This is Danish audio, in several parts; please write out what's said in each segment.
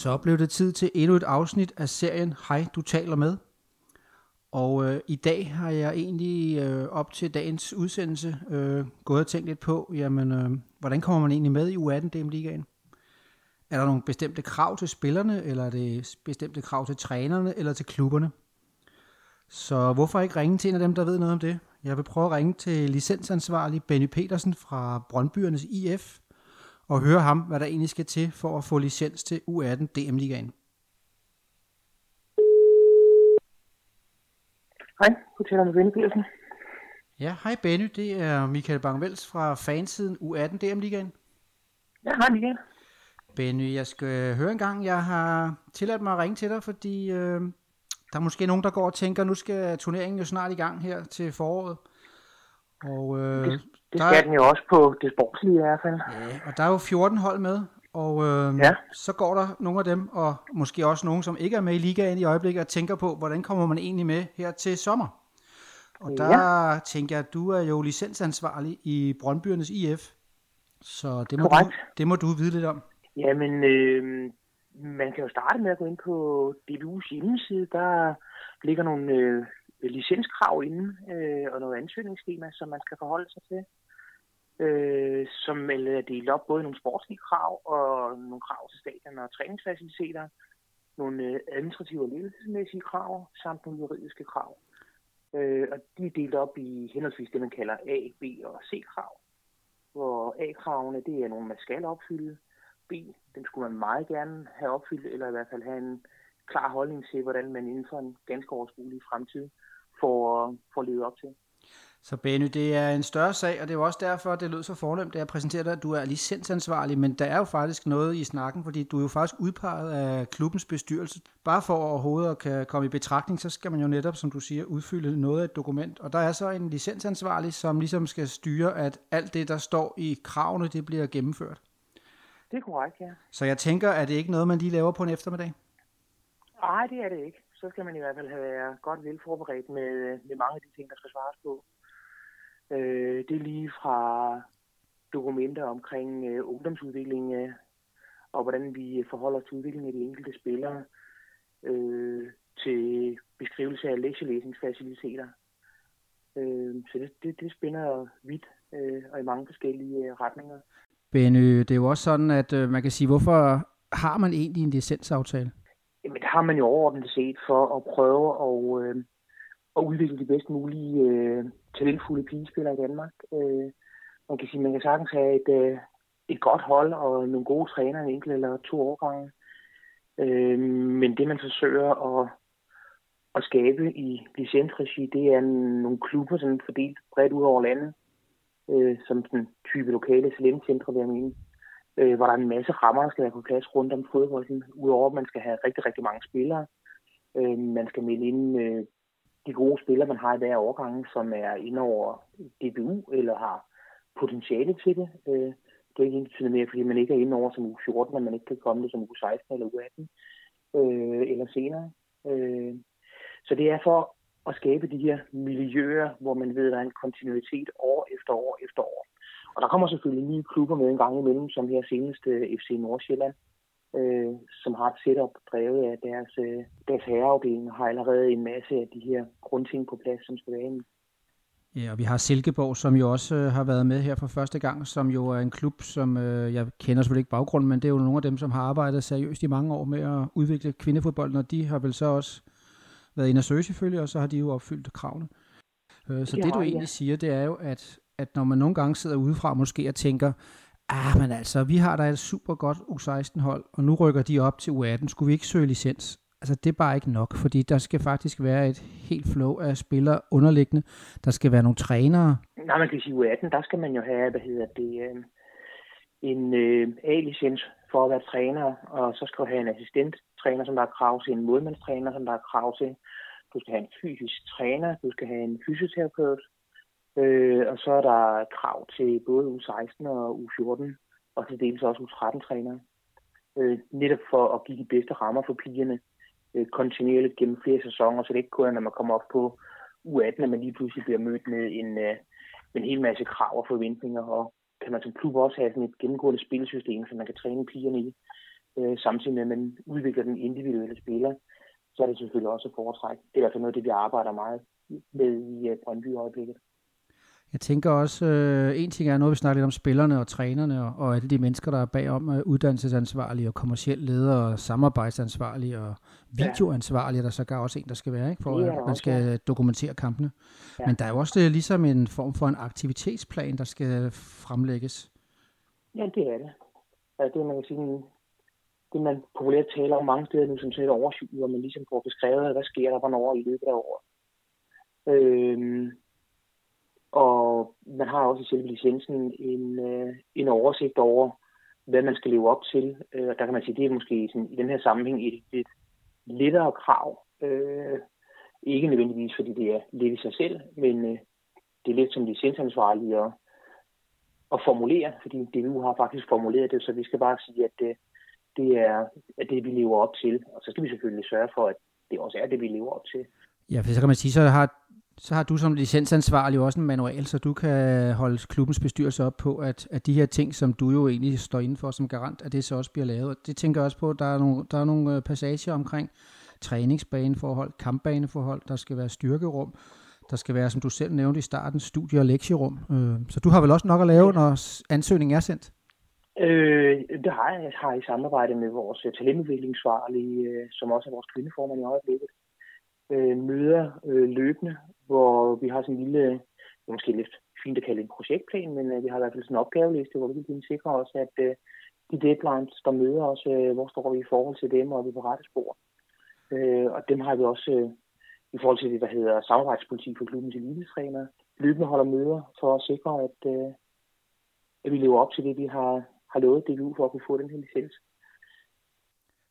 Så blev det tid til endnu et afsnit af serien Hej, du taler med. Og øh, i dag har jeg egentlig øh, op til dagens udsendelse øh, gået og tænkt lidt på, jamen, øh, hvordan kommer man egentlig med i U18 DM Ligaen? Er der nogle bestemte krav til spillerne, eller er det bestemte krav til trænerne, eller til klubberne? Så hvorfor ikke ringe til en af dem, der ved noget om det? Jeg vil prøve at ringe til licensansvarlig Benny Petersen fra Brøndbyernes IF, og høre ham, hvad der egentlig skal til for at få licens til U18 DM-ligaen. Hej, med Benny Petersen. Ja, hej Benny, det er Michael Bangvels fra fansiden U18 DM-ligaen. Ja, hej Michael. Benny, jeg skal høre en gang, jeg har tilladt mig at ringe til dig, fordi øh, der er måske nogen, der går og tænker, nu skal turneringen jo snart i gang her til foråret. Og, øh, det, skal der, den jo også på det sportslige i hvert fald. Ja, og der er jo 14 hold med, og øh, ja. så går der nogle af dem, og måske også nogen, som ikke er med i ligaen i øjeblikket, og tænker på, hvordan kommer man egentlig med her til sommer? Og der ja. tænker jeg, at du er jo licensansvarlig i Brøndbyernes IF, så det må, du, det må du vide lidt om. Jamen, øh, man kan jo starte med at gå ind på DBU's hjemmeside. Der ligger nogle øh, licenskrav inde øh, og noget ansøgningsskema, som man skal forholde sig til. Øh, som er delt op både nogle sportslige krav og nogle krav til stadion og træningsfaciliteter, nogle øh, administrative og ledelsesmæssige krav samt nogle juridiske krav. Øh, og de er delt op i henholdsvis det, man kalder A, B og C-krav. Hvor A-kravene, det er nogle, man skal opfylde. B, den skulle man meget gerne have opfyldt, eller i hvert fald have en klar holdning til, hvordan man inden for en ganske overskuelig fremtid får, får levet op til. Så Benny, det er en større sag, og det er jo også derfor, det lød så fornemt, da jeg præsenterede dig, at du er licensansvarlig, men der er jo faktisk noget i snakken, fordi du er jo faktisk udpeget af klubbens bestyrelse. Bare for overhovedet at kan komme i betragtning, så skal man jo netop, som du siger, udfylde noget af et dokument. Og der er så en licensansvarlig, som ligesom skal styre, at alt det, der står i kravene, det bliver gennemført. Det er korrekt, ja. Så jeg tænker, at det ikke noget, man lige laver på en eftermiddag? Nej, det er det ikke. Så skal man i hvert fald have været godt velforberedt med, med mange af de ting, der skal svares på. Øh, det er lige fra dokumenter omkring øh, ungdomsudvikling øh, og hvordan vi forholder os til udviklingen af de enkelte spillere, øh, til beskrivelse af lektielæsningsfaciliteter. Øh, så det, det, det spænder vidt øh, og i mange forskellige øh, retninger. Benny, det er jo også sådan, at øh, man kan sige, hvorfor har man egentlig en licensaftale? Jamen, det har man jo overordnet set for at prøve at, øh, at udvikle de bedst mulige øh, talentfulde pigespillere i Danmark. Øh, man kan sige, man kan sagtens have et, øh, et godt hold og nogle gode trænere, en enkelt eller to årgange. Øh, men det, man forsøger at, at skabe i licensregi, det er nogle klubber, sådan fordelt bredt ud over landet, øh, som sådan type lokale talentcentre, vil jeg mene, øh, hvor der er en masse rammer, der skal være på plads rundt om fodbolden, udover at man skal have rigtig, rigtig mange spillere. Øh, man skal melde ind øh, de gode spillere, man har i hver årgang, som er inde over DBU eller har potentiale til det. Øh, det er ikke ens mere, fordi man ikke er inde over som u 14, og man ikke kan komme det som u 16 eller u 18 øh, eller senere. Øh, så det er for at skabe de her miljøer, hvor man ved, at der er en kontinuitet år efter år efter år. Og der kommer selvfølgelig nye klubber med en gang imellem, som her senest øh, FC Nordsjælland, som har et setup drevet af deres, øh, deres herreafdeling, har allerede en masse af de her grundting på plads, som skal være inde. Ja, og vi har Silkeborg, som jo også øh, har været med her for første gang, som jo er en klub, som øh, jeg kender selvfølgelig ikke baggrunden, men det er jo nogle af dem, som har arbejdet seriøst i mange år med at udvikle kvindefodbolden, og de har vel så også været inde og søge selvfølgelig, og så har de jo opfyldt kravene. Øh, så det, det du egentlig ja. siger, det er jo, at, at når man nogle gange sidder udefra måske og tænker, ah, men altså, vi har da et super godt U16-hold, og nu rykker de op til U18, skulle vi ikke søge licens? Altså, det er bare ikke nok, fordi der skal faktisk være et helt flow af spillere underliggende. Der skal være nogle trænere. Nej, man kan sige U18, der skal man jo have, hvad hedder det, øh, en øh, A-licens for at være træner, og så skal du have en assistenttræner, som der er krav til, en målmandstræner, som der er krav til. Du skal have en fysisk træner, du skal have en fysioterapeut, øh, og så er der krav til både U16 og U14, og til dels også U13-trænere. Øh, netop for at give de bedste rammer for pigerne øh, kontinuerligt gennem flere sæsoner, så det ikke kun er, når man kommer op på U18, at man lige pludselig bliver mødt med en, øh, en hel masse krav og forventninger, og kan man som klub også have sådan et gennemgående spilsystem, så man kan træne pigerne i. øh, samtidig med, at man udvikler den individuelle spiller, så er det selvfølgelig også foretræk. Det er i hvert fald noget, det vi arbejder meget med i øh, Brøndby i øjeblikket. Jeg tænker også, øh, en ting er noget, vi snakker lidt om spillerne og trænerne og, og alle de mennesker, der er bagom, uh, uddannelsesansvarlige og kommersielle ledere og samarbejdsansvarlige og videoansvarlige, der så gør også en, der skal være, ikke, for at man skal ja. dokumentere kampene. Ja. Men der er jo også det, ligesom en form for en aktivitetsplan, der skal fremlægges. Ja, det er det. Ja, det man kan sige, det man populært taler om mange steder nu, som sådan et oversyn, hvor man ligesom får beskrevet, hvad sker der hvornår i løbet af året. Øhm, og man har også i selve licensen en, øh, en oversigt over, hvad man skal leve op til. Øh, der kan man sige, det er måske sådan, i den her sammenhæng et, lidt lettere krav. Øh, ikke nødvendigvis, fordi det er lidt i sig selv, men øh, det er lidt som licensansvarlige at, at formulere, fordi DBU har faktisk formuleret det, så vi skal bare sige, at det, det er at det, vi lever op til. Og så skal vi selvfølgelig sørge for, at det også er det, vi lever op til. Ja, for så kan man sige, så har så har du som licensansvarlig også en manual, så du kan holde klubbens bestyrelse op på, at, at de her ting, som du jo egentlig står inden for som garant, at det så også bliver lavet. Og det tænker jeg også på, at der er nogle, der er nogle øh, passager omkring træningsbaneforhold, kampbaneforhold, der skal være styrkerum, der skal være, som du selv nævnte i starten, studie- og lektierum. Øh, så du har vel også nok at lave, når ansøgningen er sendt? Øh, det har jeg. Jeg har i samarbejde med vores talentudviklingsvarlige, som også er vores kvindeformand i øjeblikket, øh, møder øh, løbende, hvor vi har sådan en lille, det måske lidt fint at kalde en projektplan, men øh, vi har i hvert fald sådan en opgaveliste, hvor vi kan ligesom sikre os, at øh, de deadlines, der møder os, øh, hvor står vi i forhold til dem, og vi er på rette spor. Øh, og dem har vi også øh, i forhold til det, der hedder samarbejdspolitik for klubbens elitetræner. Løbende holder møder for at sikre, at, øh, at vi lever op til det, vi har, har lovet DBU for at kunne få den her licens.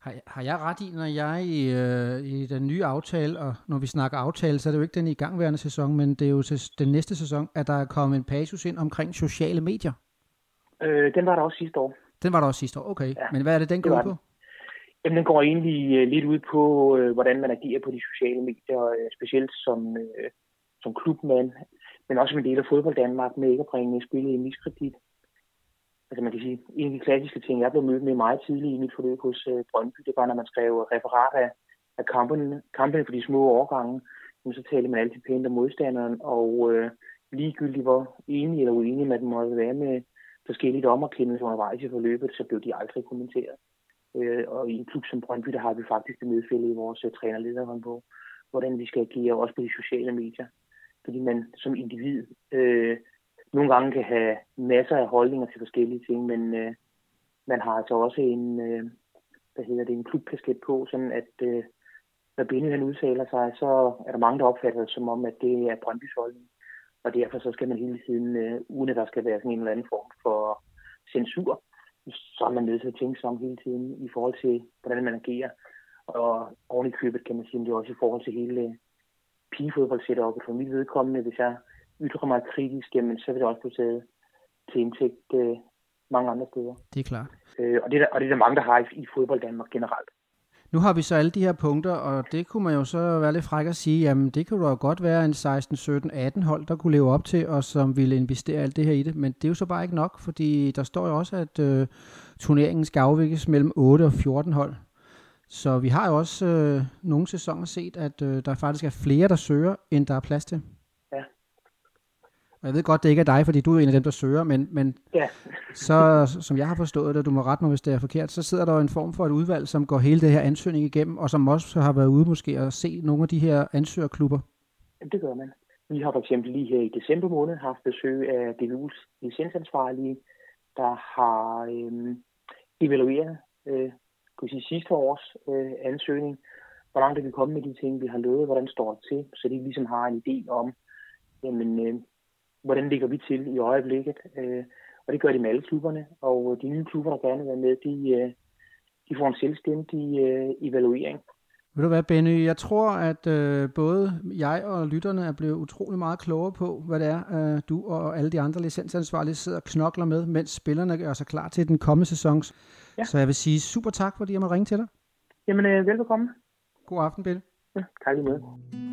Har, har jeg ret i, når jeg i, øh, i den nye aftale, og når vi snakker aftale, så er det jo ikke den i gangværende sæson, men det er jo den næste sæson, at der er kommet en passus ind omkring sociale medier? Øh, den var der også sidste år. Den var der også sidste år, okay. Ja, men hvad er det, den går ud på? Jamen, den går egentlig øh, lidt ud på, øh, hvordan man agerer på de sociale medier, øh, specielt som, øh, som klubmand, men også som en del af fodbold Danmark, med ikke at bringe spillet i miskredit altså man kan sige, en af de klassiske ting, jeg blev mødt med meget tidligt i mit forløb hos øh, Brøndby, det var, når man skrev referat af, af kampen, kampen for de små årgange, så talte man altid pænt om modstanderen, og øh, ligegyldigt hvor enig eller uenig man måtte være med forskellige dommerkendelser undervejs i forløbet, så blev de aldrig kommenteret. Øh, og i en klub som Brøndby, der har vi faktisk det medfælde i vores uh, trænerlederhånd på, hvordan vi skal agere også på de sociale medier. Fordi man som individ øh, nogle gange kan have masser af holdninger til forskellige ting, men øh, man har altså også en, øh, hvad hedder det, en klubkasket på, sådan at øh, når Benny han udtaler sig, så er der mange, der opfatter det som om, at det er Brøndby's holdning. Og derfor så skal man hele tiden, øh, uden at der skal være sådan en eller anden form for censur, så er man nødt til at tænke sig om hele tiden i forhold til, hvordan man agerer. Og oven i købet kan man sige, at det er også i forhold til hele øh, pigefodbold For mit vedkommende, hvis jeg ytrer mig kritisk, jamen, så vil det også blive taget til indtægt øh, mange andre steder. Det er klart. Øh, og, det er der, og det er der mange, der har i, i fodbold Danmark generelt. Nu har vi så alle de her punkter, og det kunne man jo så være lidt fræk at sige, jamen det kunne jo godt være en 16, 17, 18 hold, der kunne leve op til, og som ville investere alt det her i det. Men det er jo så bare ikke nok, fordi der står jo også, at øh, turneringen skal afvikles mellem 8 og 14 hold. Så vi har jo også øh, nogle sæsoner set, at øh, der faktisk er flere, der søger, end der er plads til. Og jeg ved godt, det ikke er dig, fordi du er en af dem, der søger, men, men ja. så, som jeg har forstået det, du må rette mig, hvis det er forkert, så sidder der en form for et udvalg, som går hele det her ansøgning igennem, og som også har været ude måske at se nogle af de her ansøgerklubber. Det gør man. Vi har for eksempel lige her i december måned haft besøg af DVU's licensansvarlige, der har øh, evalueret øh, kunne sige, sidste års øh, ansøgning, hvor langt er vi kommet med de ting, vi har lovet, hvordan står det til, så de ligesom har en idé om, jamen, øh, hvordan ligger vi til i øjeblikket. Øh, og det gør de med alle klubberne. Og de nye klubber, der gerne vil være med, de, øh, de får en selvstændig øh, evaluering. Ved du hvad, Benny? Jeg tror, at øh, både jeg og lytterne er blevet utrolig meget klogere på, hvad det er, øh, du og alle de andre licensansvarlige sidder og knokler med, mens spillerne gør sig klar til den kommende sæson. Ja. Så jeg vil sige super tak, fordi jeg må ringe til dig. Jamen, øh, velbekomme. God aften, Benny. Ja, tak lige med.